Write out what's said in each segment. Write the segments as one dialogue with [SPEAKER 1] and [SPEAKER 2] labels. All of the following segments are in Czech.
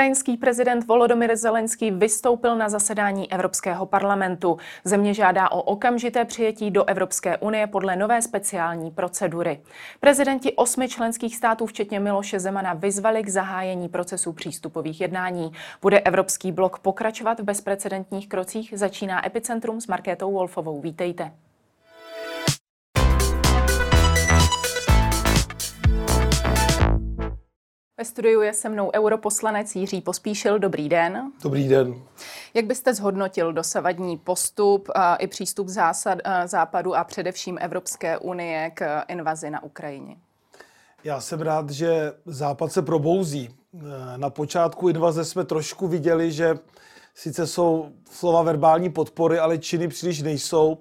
[SPEAKER 1] Ukrajinský prezident Volodymyr Zelenský vystoupil na zasedání Evropského parlamentu. Země žádá o okamžité přijetí do Evropské unie podle nové speciální procedury. Prezidenti osmi členských států, včetně Miloše Zemana, vyzvali k zahájení procesu přístupových jednání. Bude Evropský blok pokračovat v bezprecedentních krocích? Začíná Epicentrum s Markétou Wolfovou. Vítejte. Ve studiu je se mnou europoslanec Jiří Pospíšil. Dobrý den.
[SPEAKER 2] Dobrý den.
[SPEAKER 1] Jak byste zhodnotil dosavadní postup a i přístup zásad, Západu a především Evropské unie k invazi na Ukrajině?
[SPEAKER 2] Já jsem rád, že Západ se probouzí. Na počátku invaze jsme trošku viděli, že sice jsou slova verbální podpory, ale činy příliš nejsou.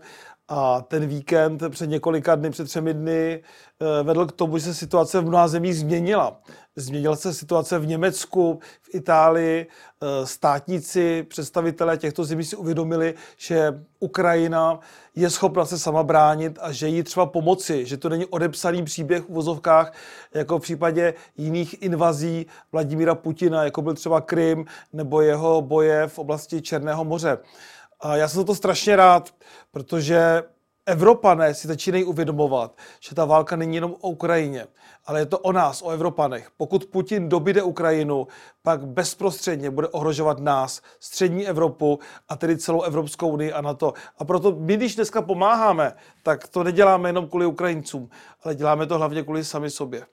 [SPEAKER 2] A ten víkend před několika dny, před třemi dny, eh, vedl k tomu, že se situace v mnoha zemích změnila. Změnila se situace v Německu, v Itálii. Eh, státníci, představitelé těchto zemí si uvědomili, že Ukrajina je schopna se sama bránit a že jí třeba pomoci, že to není odepsaný příběh v vozovkách, jako v případě jiných invazí Vladimíra Putina, jako byl třeba Krym nebo jeho boje v oblasti Černého moře. A já jsem za to strašně rád, protože Evropané si začínají uvědomovat, že ta válka není jenom o Ukrajině, ale je to o nás, o Evropanech. Pokud Putin dobíde Ukrajinu, pak bezprostředně bude ohrožovat nás, střední Evropu a tedy celou Evropskou unii a NATO. A proto my, když dneska pomáháme, tak to neděláme jenom kvůli Ukrajincům, ale děláme to hlavně kvůli sami sobě.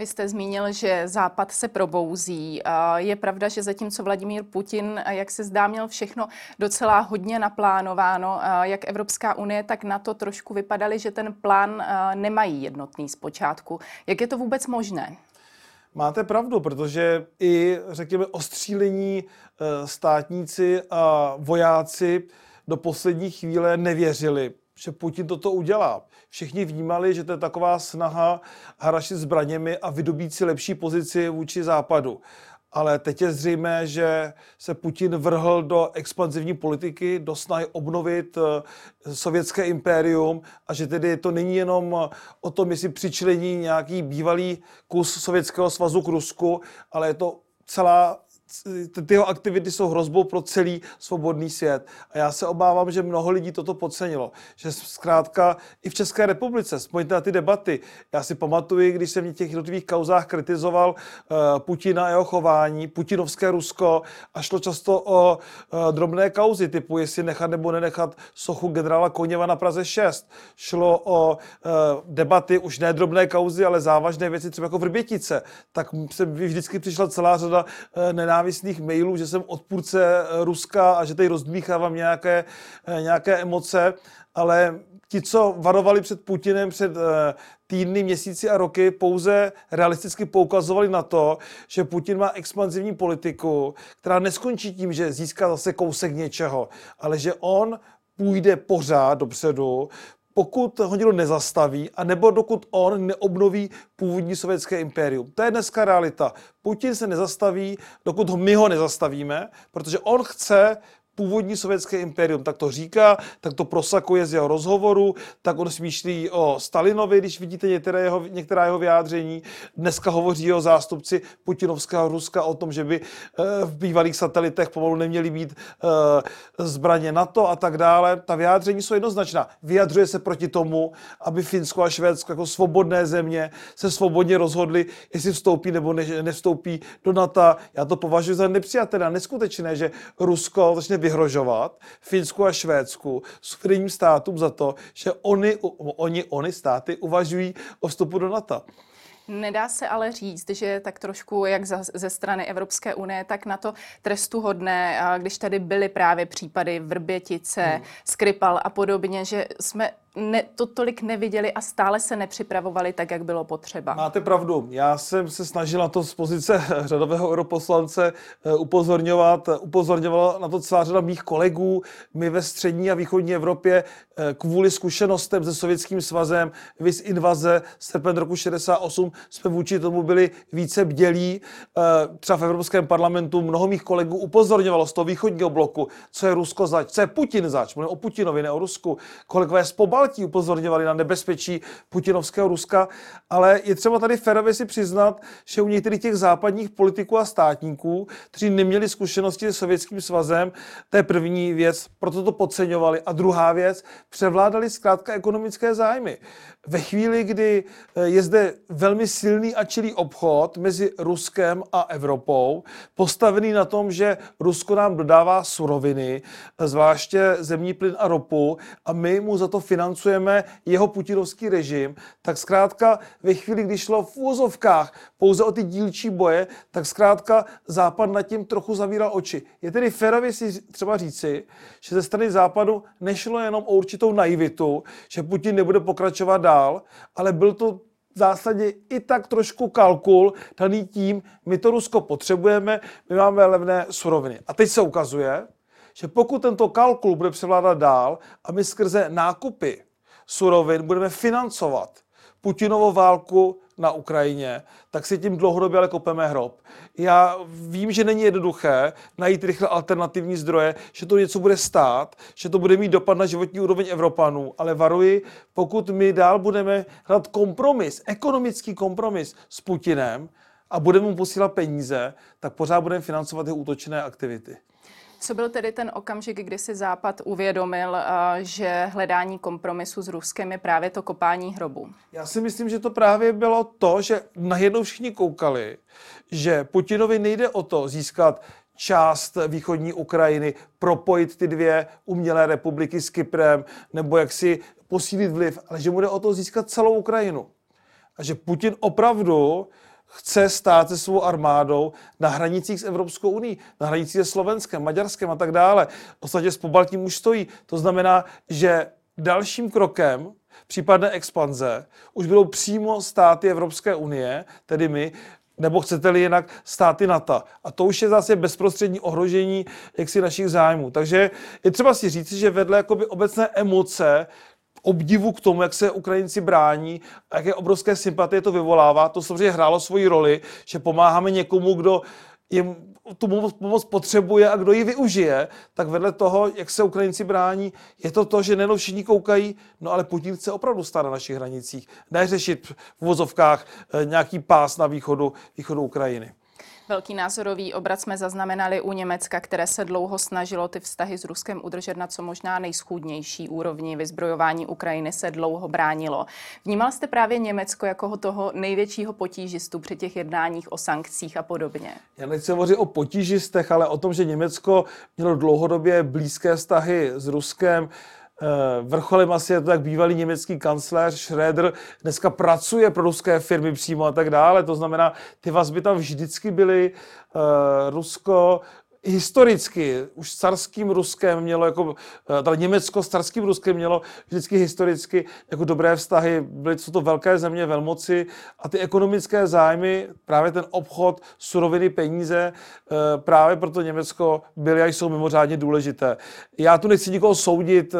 [SPEAKER 1] Vy jste zmínil, že Západ se probouzí. Je pravda, že zatímco Vladimír Putin, jak se zdá, měl všechno docela hodně naplánováno, jak Evropská unie, tak na to trošku vypadaly, že ten plán nemají jednotný zpočátku. Jak je to vůbec možné?
[SPEAKER 2] Máte pravdu, protože i, řekněme, ostřílení e, státníci a vojáci do poslední chvíle nevěřili že Putin toto udělá. Všichni vnímali, že to je taková snaha harašit zbraněmi a vydobít si lepší pozici vůči západu. Ale teď je zřejmé, že se Putin vrhl do expanzivní politiky, do snahy obnovit eh, sovětské impérium a že tedy to není jenom o tom, jestli přičlení nějaký bývalý kus Sovětského svazu k Rusku, ale je to celá ty jeho aktivity jsou hrozbou pro celý svobodný svět. A já se obávám, že mnoho lidí toto podcenilo. Že zkrátka i v České republice, vzpomeňte na ty debaty. Já si pamatuju, když jsem v těch jednotlivých kauzách kritizoval uh, Putina a jeho chování, putinovské Rusko a šlo často o uh, drobné kauzy, typu jestli nechat nebo nenechat sochu generála Koněva na Praze 6. Šlo o uh, debaty, už ne drobné kauzy, ale závažné věci, třeba jako Vrbětice. Tak se vždycky přišla celá řada uh, nenávistných mailů, že jsem odpůrce eh, Ruska a že tady rozdmíchávám nějaké, eh, nějaké emoce, ale ti, co varovali před Putinem před eh, týdny, měsíci a roky, pouze realisticky poukazovali na to, že Putin má expanzivní politiku, která neskončí tím, že získá zase kousek něčeho, ale že on půjde pořád dopředu, pokud ho někdo nezastaví, a nebo dokud on neobnoví původní sovětské impérium. To je dneska realita. Putin se nezastaví, dokud ho my ho nezastavíme, protože on chce původní sovětské impérium, tak to říká, tak to prosakuje z jeho rozhovoru, tak on smýšlí o Stalinovi, když vidíte některé jeho, některá jeho vyjádření. Dneska hovoří o zástupci putinovského Ruska o tom, že by eh, v bývalých satelitech pomalu neměly být eh, zbraně NATO a tak dále. Ta vyjádření jsou jednoznačná. Vyjadřuje se proti tomu, aby Finsko a Švédsko jako svobodné země se svobodně rozhodli, jestli vstoupí nebo ne, nevstoupí do NATO. Já to považuji za nepřijatelné, neskutečné, že Rusko začne vyhrožovat Finsku a Švédsku, suverénním státům za to, že oni, oni, oni státy uvažují o vstupu do NATO.
[SPEAKER 1] Nedá se ale říct, že tak trošku jak za, ze strany Evropské unie, tak na to trestu hodné, když tady byly právě případy Vrbětice, hmm. Skripal a podobně, že jsme ne, to tolik neviděli a stále se nepřipravovali tak, jak bylo potřeba.
[SPEAKER 2] Máte pravdu. Já jsem se snažil na to z pozice řadového europoslance eh, upozorňovat. Upozorňovala na to celá řada mých kolegů. My ve střední a východní Evropě eh, kvůli zkušenostem se Sovětským svazem, vys invaze srpen roku 68, jsme vůči tomu byli více bdělí. Eh, třeba v Evropském parlamentu mnoho mých kolegů upozorňovalo z toho východního bloku, co je Rusko zač, co je Putin zač. Mluvím o Putinovi, ne o Rusku. Kolegové z Pobaltí Pobaltí upozorňovali na nebezpečí putinovského Ruska, ale je třeba tady férově si přiznat, že u některých těch západních politiků a státníků, kteří neměli zkušenosti s Sovětským svazem, to je první věc, proto to podceňovali. A druhá věc, převládali zkrátka ekonomické zájmy. Ve chvíli, kdy eh, je zde velmi silný a čilý obchod mezi Ruskem a Evropou, postavený na tom, že Rusko nám dodává suroviny, zvláště zemní plyn a ropu, a my mu za to financujeme jeho putinovský režim, tak zkrátka ve chvíli, kdy šlo v úzovkách pouze o ty dílčí boje, tak zkrátka Západ nad tím trochu zavíral oči. Je tedy férově si třeba říci, že ze strany Západu nešlo jenom o určitou naivitu, že Putin nebude pokračovat dál, ale byl to v zásadě i tak trošku kalkul daný tím, my to Rusko potřebujeme, my máme levné suroviny. A teď se ukazuje, že pokud tento kalkul bude převládat dál a my skrze nákupy surovin budeme financovat Putinovo válku na Ukrajině, tak si tím dlouhodobě ale kopeme hrob. Já vím, že není jednoduché najít rychle alternativní zdroje, že to něco bude stát, že to bude mít dopad na životní úroveň Evropanů, ale varuji, pokud my dál budeme hledat kompromis, ekonomický kompromis s Putinem a budeme mu posílat peníze, tak pořád budeme financovat jeho útočné aktivity.
[SPEAKER 1] Co byl tedy ten okamžik, kdy si Západ uvědomil, eh, že hledání kompromisu s Ruskem je právě to kopání hrobu?
[SPEAKER 2] Já si myslím, že to právě bylo to, že najednou všichni koukali, že Putinovi nejde o to získat část východní Ukrajiny, propojit ty dvě umělé republiky s Kyprem, nebo jak si posílit vliv, ale že bude o to získat celou Ukrajinu. A že Putin opravdu chce stát se svou armádou na hranicích s Evropskou unii, na hranicích se Slovenskem, Maďarskem a tak dále. Ostatně s Pobaltím už stojí. To znamená, že dalším krokem případné expanze už budou přímo státy Evropské unie, tedy my, nebo chcete-li jinak státy NATO. A to už je zase bezprostřední ohrožení jaksi našich zájmů. Takže je třeba si říct, že vedle jakoby obecné emoce obdivu k tomu, jak se Ukrajinci brání a jaké obrovské sympatie to vyvolává. To samozřejmě hrálo svoji roli, že pomáháme někomu, kdo jim tu pomoc potřebuje a kdo ji využije, tak vedle toho, jak se Ukrajinci brání, je to to, že nejenom všichni koukají, no ale Putin chce opravdu stát na našich hranicích, ne řešit v vozovkách eh, nějaký pás na východu, východu Ukrajiny.
[SPEAKER 1] Velký názorový obrat jsme zaznamenali u Německa, které se dlouho snažilo ty vztahy s Ruskem udržet na co možná nejschůdnější úrovni. Vyzbrojování Ukrajiny se dlouho bránilo. Vnímal jste právě Německo jako toho největšího potížistu při těch jednáních o sankcích a podobně?
[SPEAKER 2] Já nechci hovořit o potížistech, ale o tom, že Německo mělo dlouhodobě blízké vztahy s Ruskem. Eh, vrcholem asi je to tak bývalý německý kancléř Schröder dneska pracuje pro ruské firmy přímo a tak dále. To znamená, ty vazby tam vždycky byly. Eh, Rusko historicky už s carským Ruskem mělo jako, eh, teda Německo s carským Ruskem mělo vždycky historicky jako dobré vztahy, byly to, to velké země, velmoci a ty ekonomické zájmy, právě ten obchod, suroviny, peníze, eh, právě proto Německo byly a jsou mimořádně důležité. Já tu nechci nikoho soudit, eh,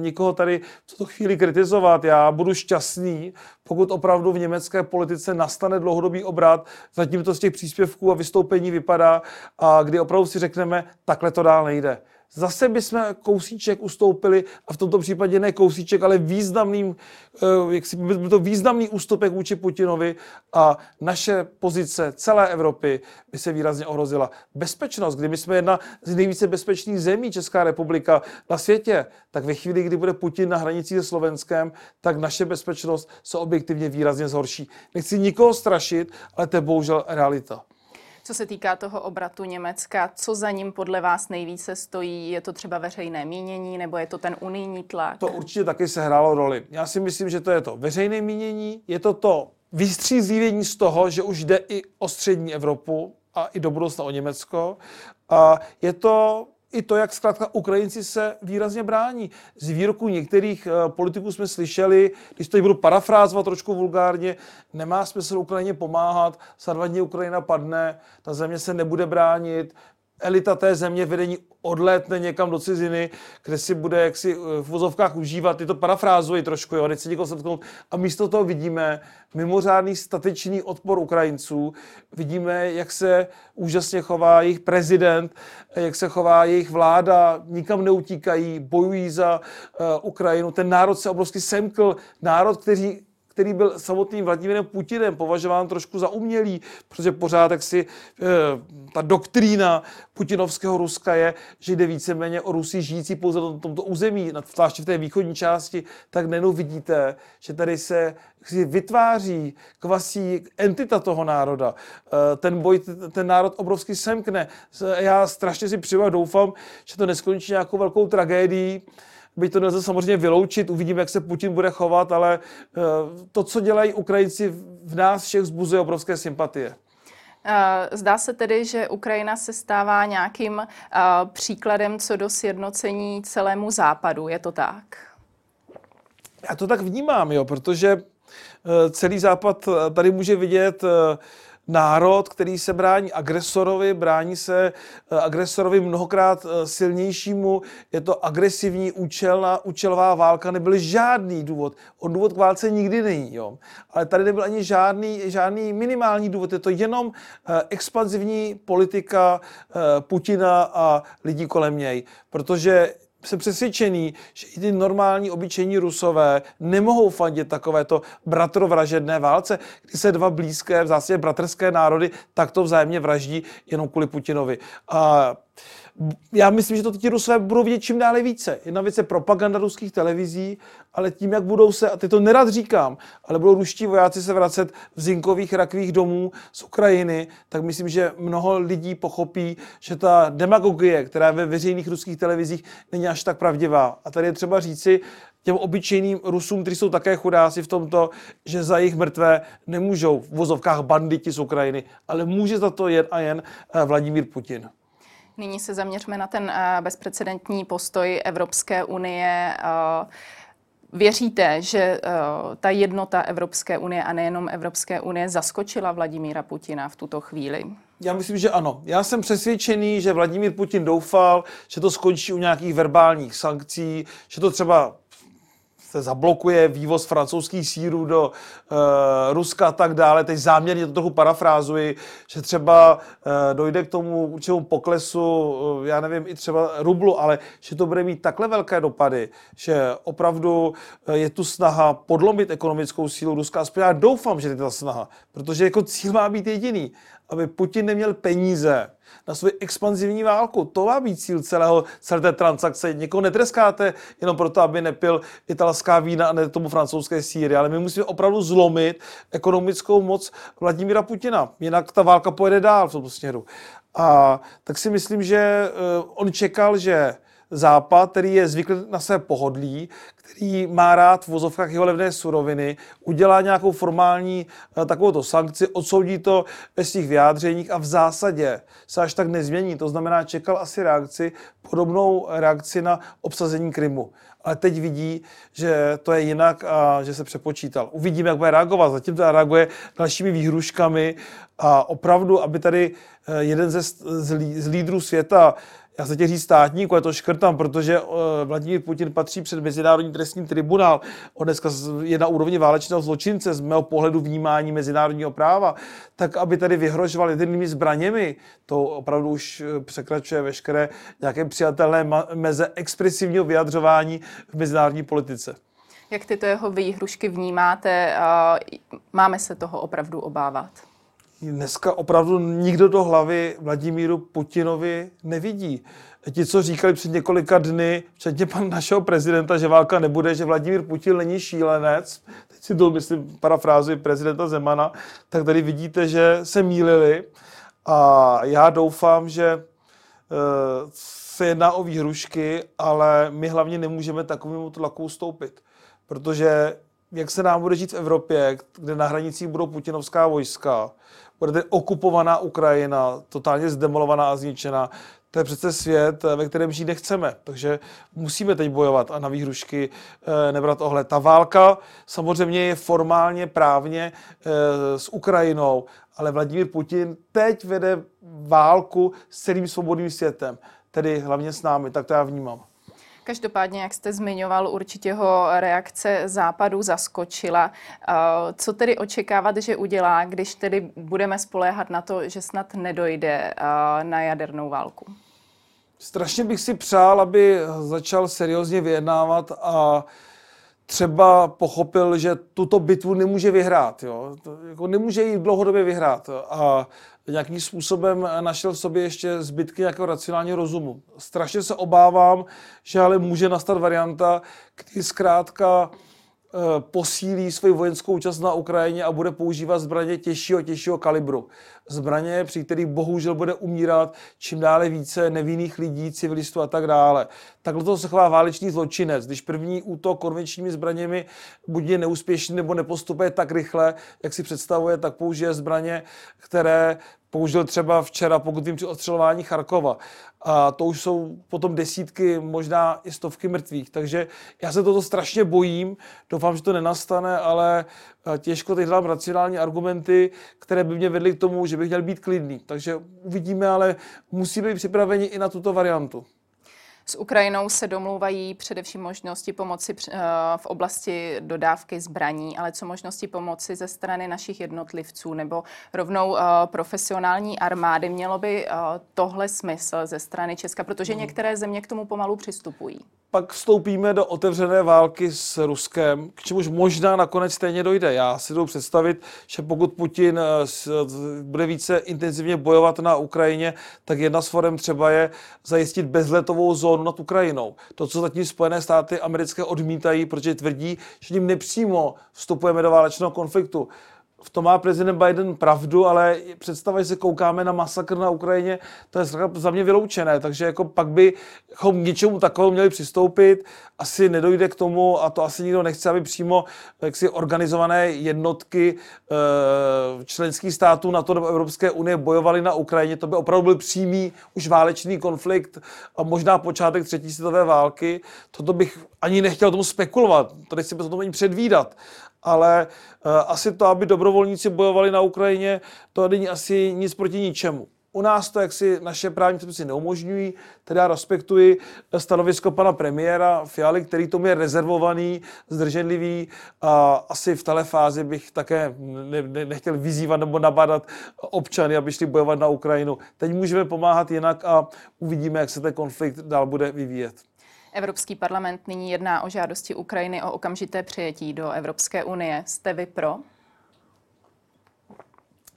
[SPEAKER 2] nikoho tady v tuto chvíli kritizovat, já budu šťastný, pokud opravdu v německé politice nastane dlouhodobý obrat, zatím to z těch příspěvků a vystoupení vypadá, a kdy opravdu si řekneme, takhle to dál nejde. Zase bychom kousíček ustoupili, a v tomto případě ne kousíček, ale významným, eh, jak si, byl to významný ústupek vůči Putinovi a naše pozice celé Evropy by se výrazně ohrozila. Bezpečnost, kdyby jsme jedna z nejvíce bezpečných zemí Česká republika na světě, tak ve chvíli, kdy bude Putin na hranici se Slovenskem, tak naše bezpečnost se objektivně výrazně zhorší. Nechci nikoho strašit, ale to je bohužel realita.
[SPEAKER 1] Co se týká toho obratu Německa, co za ním podle vás nejvíce stojí? Je to třeba veřejné mínění nebo je to ten unijní tlak?
[SPEAKER 2] To určitě taky se hrálo roli. Já si myslím, že to je to veřejné mínění, je to to vystřízlivění z toho, že už jde i o střední Evropu a i do budoucna o Německo. A je to i to, jak zkrátka Ukrajinci se výrazně brání. Z výroku některých uh, politiků jsme slyšeli, když to budu parafrázovat trošku vulgárně, nemá smysl Ukrajině pomáhat, za Ukrajina padne, ta země se nebude bránit, elita té země vedení odlétne někam do ciziny, kde si bude jaksi v vozovkách užívat, ty to parafrázují trošku, jo, nechci někoho setknout. A místo toho vidíme mimořádný statečný odpor Ukrajinců, vidíme, jak se úžasně chová jejich prezident, jak se chová jejich vláda, nikam neutíkají, bojují za uh, Ukrajinu. Ten národ se obrovsky semkl, národ, který který byl samotným Vladimírem Putinem považován trošku za umělý, protože pořád tak si e, ta doktrína putinovského Ruska je, že jde víceméně o Rusy žijící pouze na tomto území, zvláště v té východní části, tak nenou vidíte, že tady se vytváří kvasí entita toho národa. E, ten boj, ten národ obrovsky semkne. Já strašně si a doufám, že to neskončí nějakou velkou tragédií, byť to nelze samozřejmě vyloučit, uvidíme, jak se Putin bude chovat, ale eh, to, co dělají Ukrajinci, v nás všech zbuzuje obrovské sympatie.
[SPEAKER 1] Eh, zdá se tedy, že Ukrajina se stává nějakým eh, příkladem co do sjednocení celému západu. Je to tak?
[SPEAKER 2] Já to tak vnímám, jo, protože celý západ tady může vidět národ, který se brání agresorovi, brání se eh, agresorovi mnohokrát eh, silnějšímu, je to agresivní účelná, účelová válka, nebyl žádný důvod. On důvod k válce nikdy není, jo. Ale tady nebyl ani žádný, žádný minimální důvod, je to jenom eh, expanzivní politika Putina a lidí kolem něj. Protože jsem přesvědčený, že i ty normální, obyčejní rusové nemohou fandit takovéto bratrovražedné válce, kdy se dva blízké, v zásadě bratrské národy takto vzájemně vraždí jenom kvůli Putinovi. A já myslím, že to ti Rusové budou vidět čím dále více. Jedna věc je propaganda ruských televizí, ale tím, jak budou se, a ty to nerad říkám, ale budou ruští vojáci se vracet v zinkových rakvích domů z Ukrajiny, tak myslím, že mnoho lidí pochopí, že ta demagogie, která je ve veřejných ruských televizích, není až tak pravdivá. A tady je třeba říci, těm obyčejným Rusům, kteří jsou také chudáci v tomto, že za jejich mrtvé nemůžou v vozovkách banditi z Ukrajiny, ale může za to jen a jen eh, Vladimír Putin.
[SPEAKER 1] Nyní se zaměřme na ten eh, bezprecedentní postoj Evropské unie. Eh, věříte, že eh, ta jednota Evropské unie a nejenom Evropské unie zaskočila Vladimíra Putina v tuto chvíli?
[SPEAKER 2] Já myslím, že ano. Já jsem přesvědčený, že Vladimír Putin doufal, že to skončí u nějakých verbálních sankcí, že to třeba se zablokuje vývoz francouzských sírů do e, Ruska a tak dále. Teď záměrně to trochu parafrázuji, že třeba e, dojde k tomu určitému poklesu, e, já nevím, i třeba rublu, ale že to bude mít takhle velké dopady, že opravdu je tu snaha podlomit ekonomickou sílu Ruska. Aspoň já doufám, že je ta snaha, protože jako cíl má být jediný, aby Putin neměl peníze na svoji expanzivní válku. To má být cíl celého, celé té transakce. Někoho netreskáte jenom proto, aby nepil italská vína a ne tomu francouzské síry, ale my musíme opravdu zlomit ekonomickou moc Vladimíra Putina. Jinak ta válka pojede dál v tom směru. A tak si myslím, že uh, on čekal, že Západ, který je zvyklý na své pohodlí, který má rád v vozovkách jeho levné suroviny, udělá nějakou formální eh, takovouto sankci, odsoudí to ve svých vyjádřeních a v zásadě se až tak nezmění. To znamená, čekal asi reakci, podobnou reakci na obsazení Krymu. Ale teď vidí, že to je jinak a že se přepočítal. Uvidíme, jak bude reagovat. Zatím to reaguje dalšími výhruškami a opravdu, aby tady eh, jeden ze, z lídrů světa já se tě říct státníku, je to škrtám, protože uh, Vladimír Putin patří před Mezinárodní trestní tribunál. On dneska je na úrovni válečného zločince z mého pohledu vnímání mezinárodního práva. Tak, aby tady vyhrožoval jednými zbraněmi, to opravdu už eh, překračuje veškeré nějaké přijatelné meze expresivního vyjadřování v mezinárodní politice.
[SPEAKER 1] Jak tyto jeho výhrušky vnímáte? Máme se toho opravdu obávat?
[SPEAKER 2] Dneska opravdu nikdo do hlavy Vladimíru Putinovi nevidí. Ti, co říkali před několika dny, včetně pan našeho prezidenta, že válka nebude, že Vladimír Putin není šílenec, teď si to myslím parafrázuji prezidenta Zemana, tak tady vidíte, že se mýlili a já doufám, že eh, se jedná o výhrušky, ale my hlavně nemůžeme takovému tlaku ustoupit, protože jak se nám bude žít v Evropě, kde na hranicích budou putinovská vojska, bude okupovaná Ukrajina, totálně zdemolovaná a zničená, To je přece svět, ve kterém žít nechceme, takže musíme teď bojovat a na výhrušky eh, nebrat ohled. Ta válka samozřejmě je formálně, právně eh, s Ukrajinou, ale Vladimír Putin teď vede válku s celým svobodným světem, tedy hlavně s námi, tak to já vnímám.
[SPEAKER 1] Každopádně, jak jste zmiňoval, určitě ho reakce západu zaskočila. Co tedy očekávat, že udělá, když tedy budeme spoléhat na to, že snad nedojde na jadernou válku?
[SPEAKER 2] Strašně bych si přál, aby začal seriózně vyjednávat a třeba pochopil, že tuto bitvu nemůže vyhrát. Jo? To, jako nemůže ji dlouhodobě vyhrát. A nějakým způsobem našel v sobě ještě zbytky nějakého racionálního rozumu. Strašně se obávám, že ale může nastat varianta, kdy zkrátka posílí svoji vojenskou účast na Ukrajině a bude používat zbraně těžšího těžšího kalibru. Zbraně, při kterých bohužel bude umírat čím dále více nevinných lidí, civilistů a tak dále. Takhle to se chová válečný zločinec. Když první útok konvenčními zbraněmi buď je neúspěšný nebo nepostupuje tak rychle, jak si představuje, tak použije zbraně, které použil třeba včera, pokud vím, při ostřelování Charkova. A to už jsou potom desítky, možná i stovky mrtvých. Takže já se toto strašně bojím. Doufám, že to nenastane, ale eh, těžko teď hledám racionální argumenty, které by mě vedly k tomu, že bych měl být klidný. Takže uvidíme, ale musíme být připraveni i na tuto variantu.
[SPEAKER 1] S Ukrajinou se domlouvají především možnosti pomoci eh, v oblasti dodávky zbraní, ale co možnosti pomoci ze strany našich jednotlivců nebo rovnou eh, profesionální armády. Mělo by eh, tohle smysl ze strany Česka, protože hmm. některé země k tomu pomalu přistupují
[SPEAKER 2] pak vstoupíme do otevřené války s Ruskem, k čemuž možná nakonec stejně dojde. Já si jdu představit, že pokud Putin eh, bude více intenzivně bojovat na Ukrajině, tak jedna z forem třeba je zajistit bezletovou zónu nad Ukrajinou. To, co zatím Spojené státy americké odmítají, protože tvrdí, že tím nepřímo vstupujeme do válečného konfliktu v tom má prezident Biden pravdu, ale představa, že se koukáme na masakr na Ukrajině, to je za mě vyloučené, takže jako pak bychom k něčemu takovému měli přistoupit, asi nedojde k tomu a to asi nikdo nechce, aby přímo jaksi organizované jednotky e, členských států na to nebo Evropské unie bojovaly na Ukrajině, to by opravdu byl přímý už válečný konflikt a možná počátek třetí světové války, toto bych ani nechtěl tomu spekulovat, to nechci o tom ani předvídat, ale uh, asi to, aby dobrovolníci bojovali na Ukrajině, to není asi nic proti ničemu. U nás to, jak si naše právní předpisy neumožňují, teda respektuji stanovisko pana premiéra Fialy, který tomu je rezervovaný, zdrženlivý a asi v této fázi bych také ne, ne, nechtěl vyzývat nebo nabádat občany, aby šli bojovat na Ukrajinu. Teď můžeme pomáhat jinak a uvidíme, jak se ten konflikt dál bude vyvíjet.
[SPEAKER 1] Evropský parlament nyní jedná o žádosti Ukrajiny o okamžité přijetí do Evropské unie. Jste vy pro?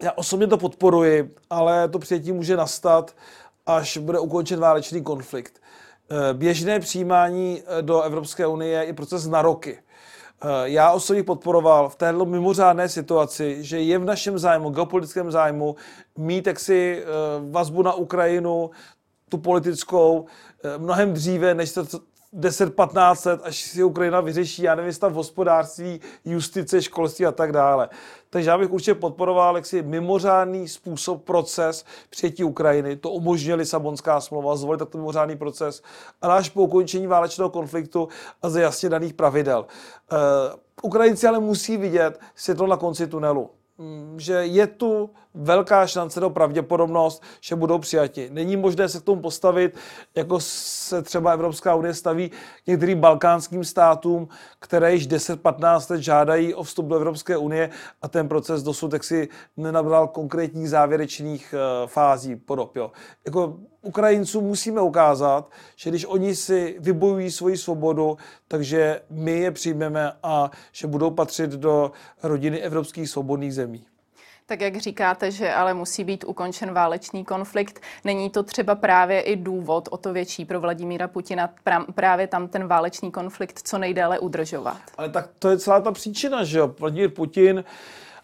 [SPEAKER 2] Já osobně to podporuji, ale to přijetí může nastat, až bude ukončen válečný konflikt. Eh, běžné přijímání eh, do Evropské unie je proces na roky. Eh, já osobně podporoval v této mimořádné situaci, že je v našem zájmu, geopolitickém zájmu, mít jaksi vazbu na Ukrajinu, tu politickou, mnohem dříve, než se 10-15 let, až si Ukrajina vyřeší, já nevím, stav hospodářství, justice, školství a tak dále. Takže já bych určitě podporoval jaksi mimořádný způsob, proces přijetí Ukrajiny. To umožňuje Lisabonská smlouva, zvolit takový mimořádný proces, ale až po ukončení válečného konfliktu a za jasně daných pravidel. Uh, Ukrajinci ale musí vidět světlo na konci tunelu. Mm, že je tu velká šance do pravděpodobnost, že budou přijati. Není možné se k tomu postavit, jako se třeba Evropská unie staví k některým balkánským státům, které již 10-15 let žádají o vstup do Evropské unie a ten proces dosud si nenabral konkrétních závěrečných uh, fází podob. Jo. Jako Ukrajincům musíme ukázat, že když oni si vybojují svoji svobodu, takže my je přijmeme a že budou patřit do rodiny evropských svobodných zemí.
[SPEAKER 1] Tak jak říkáte, že ale musí být ukončen válečný konflikt, není to třeba právě i důvod o to větší pro Vladimíra Putina právě tam ten válečný konflikt co nejdéle udržovat?
[SPEAKER 2] Ale tak to je celá ta příčina, že jo. Vladimír Putin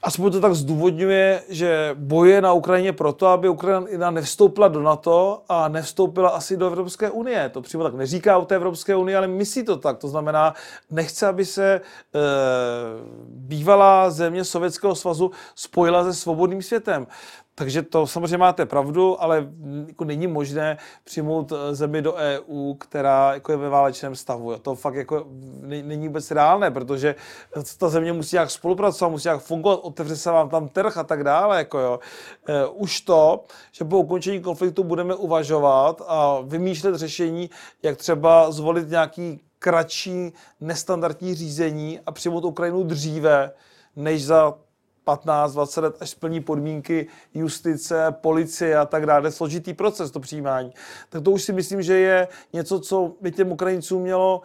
[SPEAKER 2] aspoň to tak zdůvodňuje, že boje na Ukrajině proto, aby Ukrajina nevstoupila do NATO a nevstoupila asi do Evropské unie. To přímo tak neříká o té Evropské unii, ale myslí to tak. To znamená, nechce, aby se e, bývalá země Sovětského svazu spojila se svobodným světem. Takže to samozřejmě máte pravdu, ale jako není možné přijmout eh, zemi do EU, která jako je ve válečném stavu. To fakt jako není vůbec reálné, protože ta země musí nějak spolupracovat, musí nějak fungovat, otevře se vám tam trh a tak dále. Jako jo. Eh, už to, že po ukončení konfliktu budeme uvažovat a vymýšlet řešení, jak třeba zvolit nějaký kratší nestandardní řízení a přijmout Ukrajinu dříve, než za 15-20 let, až splní podmínky justice, policie a tak dále, složitý proces to přijímání. Tak to už si myslím, že je něco, co by těm Ukrajincům mělo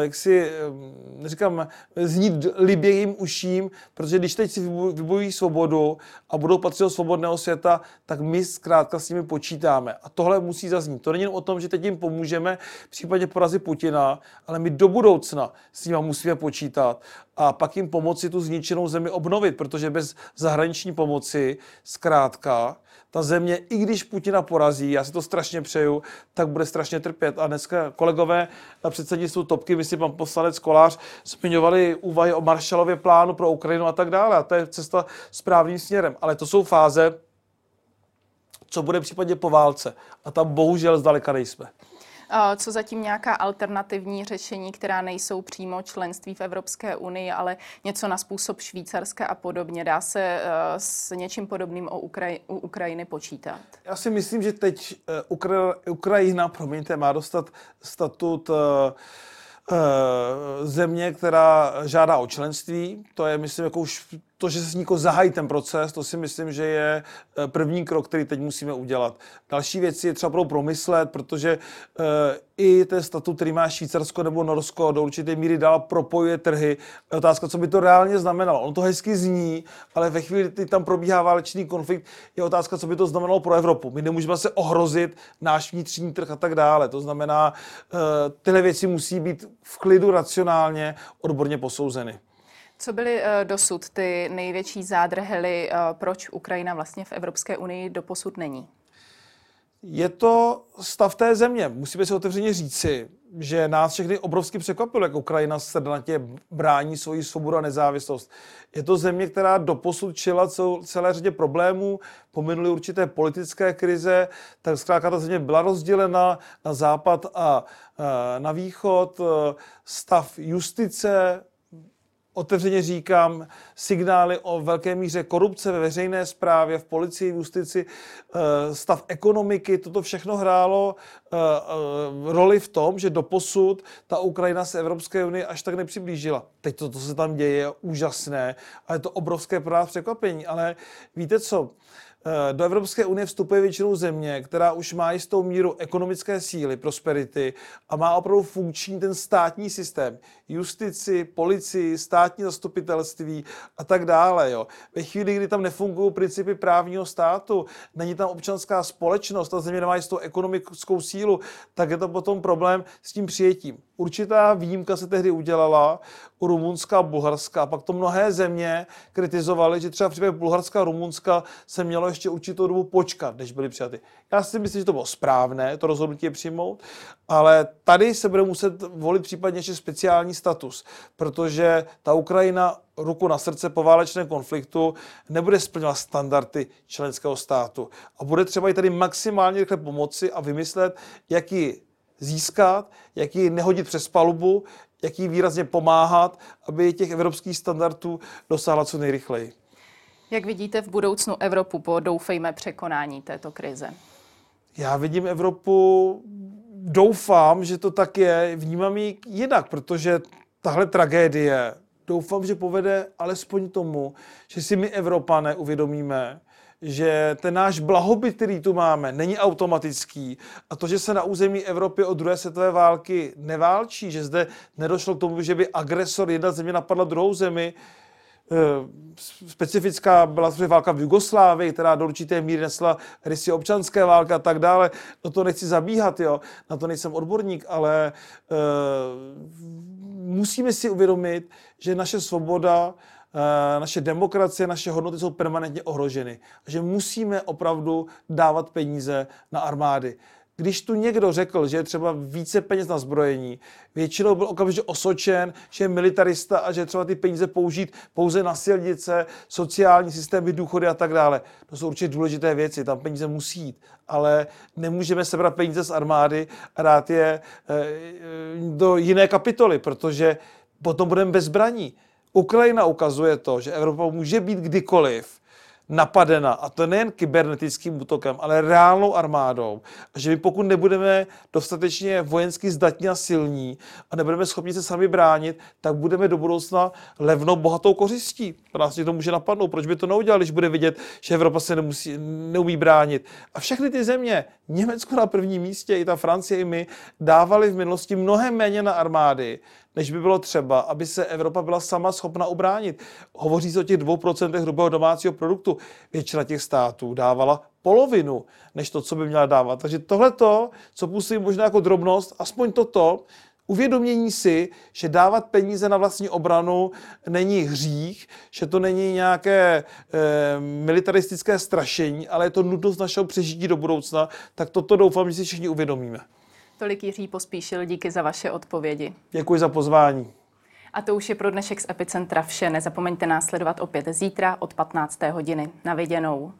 [SPEAKER 2] jak si, eh, říkám, znít libě jim uším, protože když teď si vybojují svobodu a budou patřit do svobodného světa, tak my zkrátka s nimi počítáme. A tohle musí zaznít. To není jen o tom, že teď jim pomůžeme v případě porazy Putina, ale my do budoucna s nimi musíme počítat a pak jim pomoci tu zničenou zemi obnovit, protože bez zahraniční pomoci zkrátka ta země, i když Putina porazí, já si to strašně přeju, tak bude strašně trpět. A dneska kolegové na předsednictvu Topky, myslím pan poslanec Kolář, zmiňovali úvahy o Marshallově plánu pro Ukrajinu a tak dále. A to je cesta správným směrem. Ale to jsou fáze, co bude v případě po válce. A tam bohužel zdaleka nejsme.
[SPEAKER 1] Co zatím nějaká alternativní řešení, která nejsou přímo členství v Evropské unii, ale něco na způsob Švýcarska a podobně. Dá se eh, s něčím podobným o Ukraj- u Ukrajiny počítat?
[SPEAKER 2] Já si myslím, že teď eh, Ukra- Ukrajina, promiňte, má dostat statut eh, země, která žádá o členství. To je, myslím, jako už to, že se s níko zahájí ten proces, to si myslím, že je eh, první krok, který teď musíme udělat. Další věci je třeba budou promyslet, protože uh, i ten statut, který má Švýcarsko nebo Norsko, do určité míry dál propojuje trhy. Otázka, co by to reálně znamenalo. On to hezky zní, ale ve chvíli, kdy tam probíhá válečný konflikt, je otázka, co by to znamenalo pro Evropu. My nemůžeme se ohrozit náš vnitřní trh a tak dále. To znamená, uh, tyhle věci musí být v klidu racionálně odborně posouzeny.
[SPEAKER 1] Co byly uh, dosud ty největší zádrhely, uh, proč Ukrajina vlastně v Evropské unii doposud není?
[SPEAKER 2] Je to stav té země. Musíme si otevřeně říci, že nás všechny obrovsky překvapilo, jak Ukrajina srdnatě brání svoji svobodu a nezávislost. Je to země, která doposud čila celé řadě problémů, pominuli určité politické krize, tak zkrátka ta země byla rozdělena na západ a na východ. Stav justice, otevřeně říkám, signály o velké míře korupce ve veřejné správě, v policii, v justici, eh, stav ekonomiky, toto všechno hrálo eh, eh, roli v tom, že doposud ta Ukrajina se Evropské unie až tak nepřiblížila. Teď to, co se tam děje, je úžasné a je to obrovské pro nás překvapení. Ale víte co? Eh, do Evropské unie vstupuje většinou země, která už má jistou míru ekonomické síly, prosperity a má opravdu funkční ten státní systém. Justici, policii, státní zastupitelství a tak dále. Jo. Ve chvíli, kdy tam nefungují principy právního státu, není tam občanská společnost, ta země nemá jistou ekonomickou sílu, tak je to potom problém s tím přijetím. Určitá výjimka se tehdy udělala u Rumunska a Bulharska. Pak to mnohé země kritizovaly, že třeba v případě Bulharska a Rumunska se mělo ještě určitou dobu počkat, než byly přijaty. Já si myslím, že to bylo správné, to rozhodnutí je přijmout, ale tady se bude muset volit případně ještě speciální status, protože ta Ukrajina ruku na srdce po válečném konfliktu nebude splňovat standardy členského státu. A bude třeba i tady maximálně rychle pomoci a vymyslet, jaký získat, jak ji nehodit přes palubu, jak jí výrazně pomáhat, aby těch evropských standardů dosáhla co nejrychleji.
[SPEAKER 1] Jak vidíte v budoucnu Evropu po doufejme překonání této krize?
[SPEAKER 2] Já vidím Evropu, doufám, že to tak je, vnímám ji jinak, protože tahle tragédie doufám, že povede alespoň tomu, že si my Evropané uvědomíme, že ten náš blahobyt, který tu máme, není automatický a to, že se na území Evropy od druhé světové války neválčí, že zde nedošlo k tomu, že by agresor jedna země napadla druhou zemi, eh, specifická byla válka v Jugoslávii, která do určité míry nesla rysy občanské války a tak dále. Do toho nechci zabíhat, jo. na to nejsem odborník, ale uh, musíme si uvědomit, že naše svoboda naše demokracie, naše hodnoty jsou permanentně ohroženy. Že musíme opravdu dávat peníze na armády. když tu někdo řekl, že je třeba více peněz na zbrojení, většinou byl okamžitě osočen, že je militarista a že třeba ty peníze použít pouze na silnice, sociální systémy, důchody a tak dále. To jsou určitě důležité věci, tam peníze musí jít, ale nemůžeme sebrat peníze z armády a dát je eh, do jiné kapitoly, protože potom budeme bez zbraní. Ukrajina ukazuje to, že Evropa může být kdykoliv napadena, a to nejen kybernetickým útokem, ale reálnou armádou. A že my pokud nebudeme dostatečně vojensky zdatní a silní a nebudeme schopni se sami bránit, tak budeme do budoucna levnou, bohatou kořistí. Nás to může napadnout. Proč by to neudělali, když bude vidět, že Evropa se nemusí, neumí bránit. A všechny ty země, Německo na prvním místě, i ta Francie, i my, dávali v minulosti mnohem méně na armády, než by bylo třeba, aby se Evropa byla sama schopna ubránit. Hovoří se o těch 2% hrubého domácího produktu. Většina těch států dávala polovinu, než to, co by měla dávat. Takže tohleto, co působí možná jako drobnost, aspoň toto, uvědomění si, že dávat peníze na vlastní obranu není hřích, že to není nějaké e, militaristické strašení, ale je to nutnost našeho přežití do budoucna, tak toto doufám, že si všichni uvědomíme.
[SPEAKER 1] Tolik Jiří Pospíšil, díky za vaše odpovědi.
[SPEAKER 2] Děkuji za pozvání.
[SPEAKER 1] A to už je pro dnešek z Epicentra vše. Nezapomeňte následovat opět zítra od 15. hodiny. Na viděnou.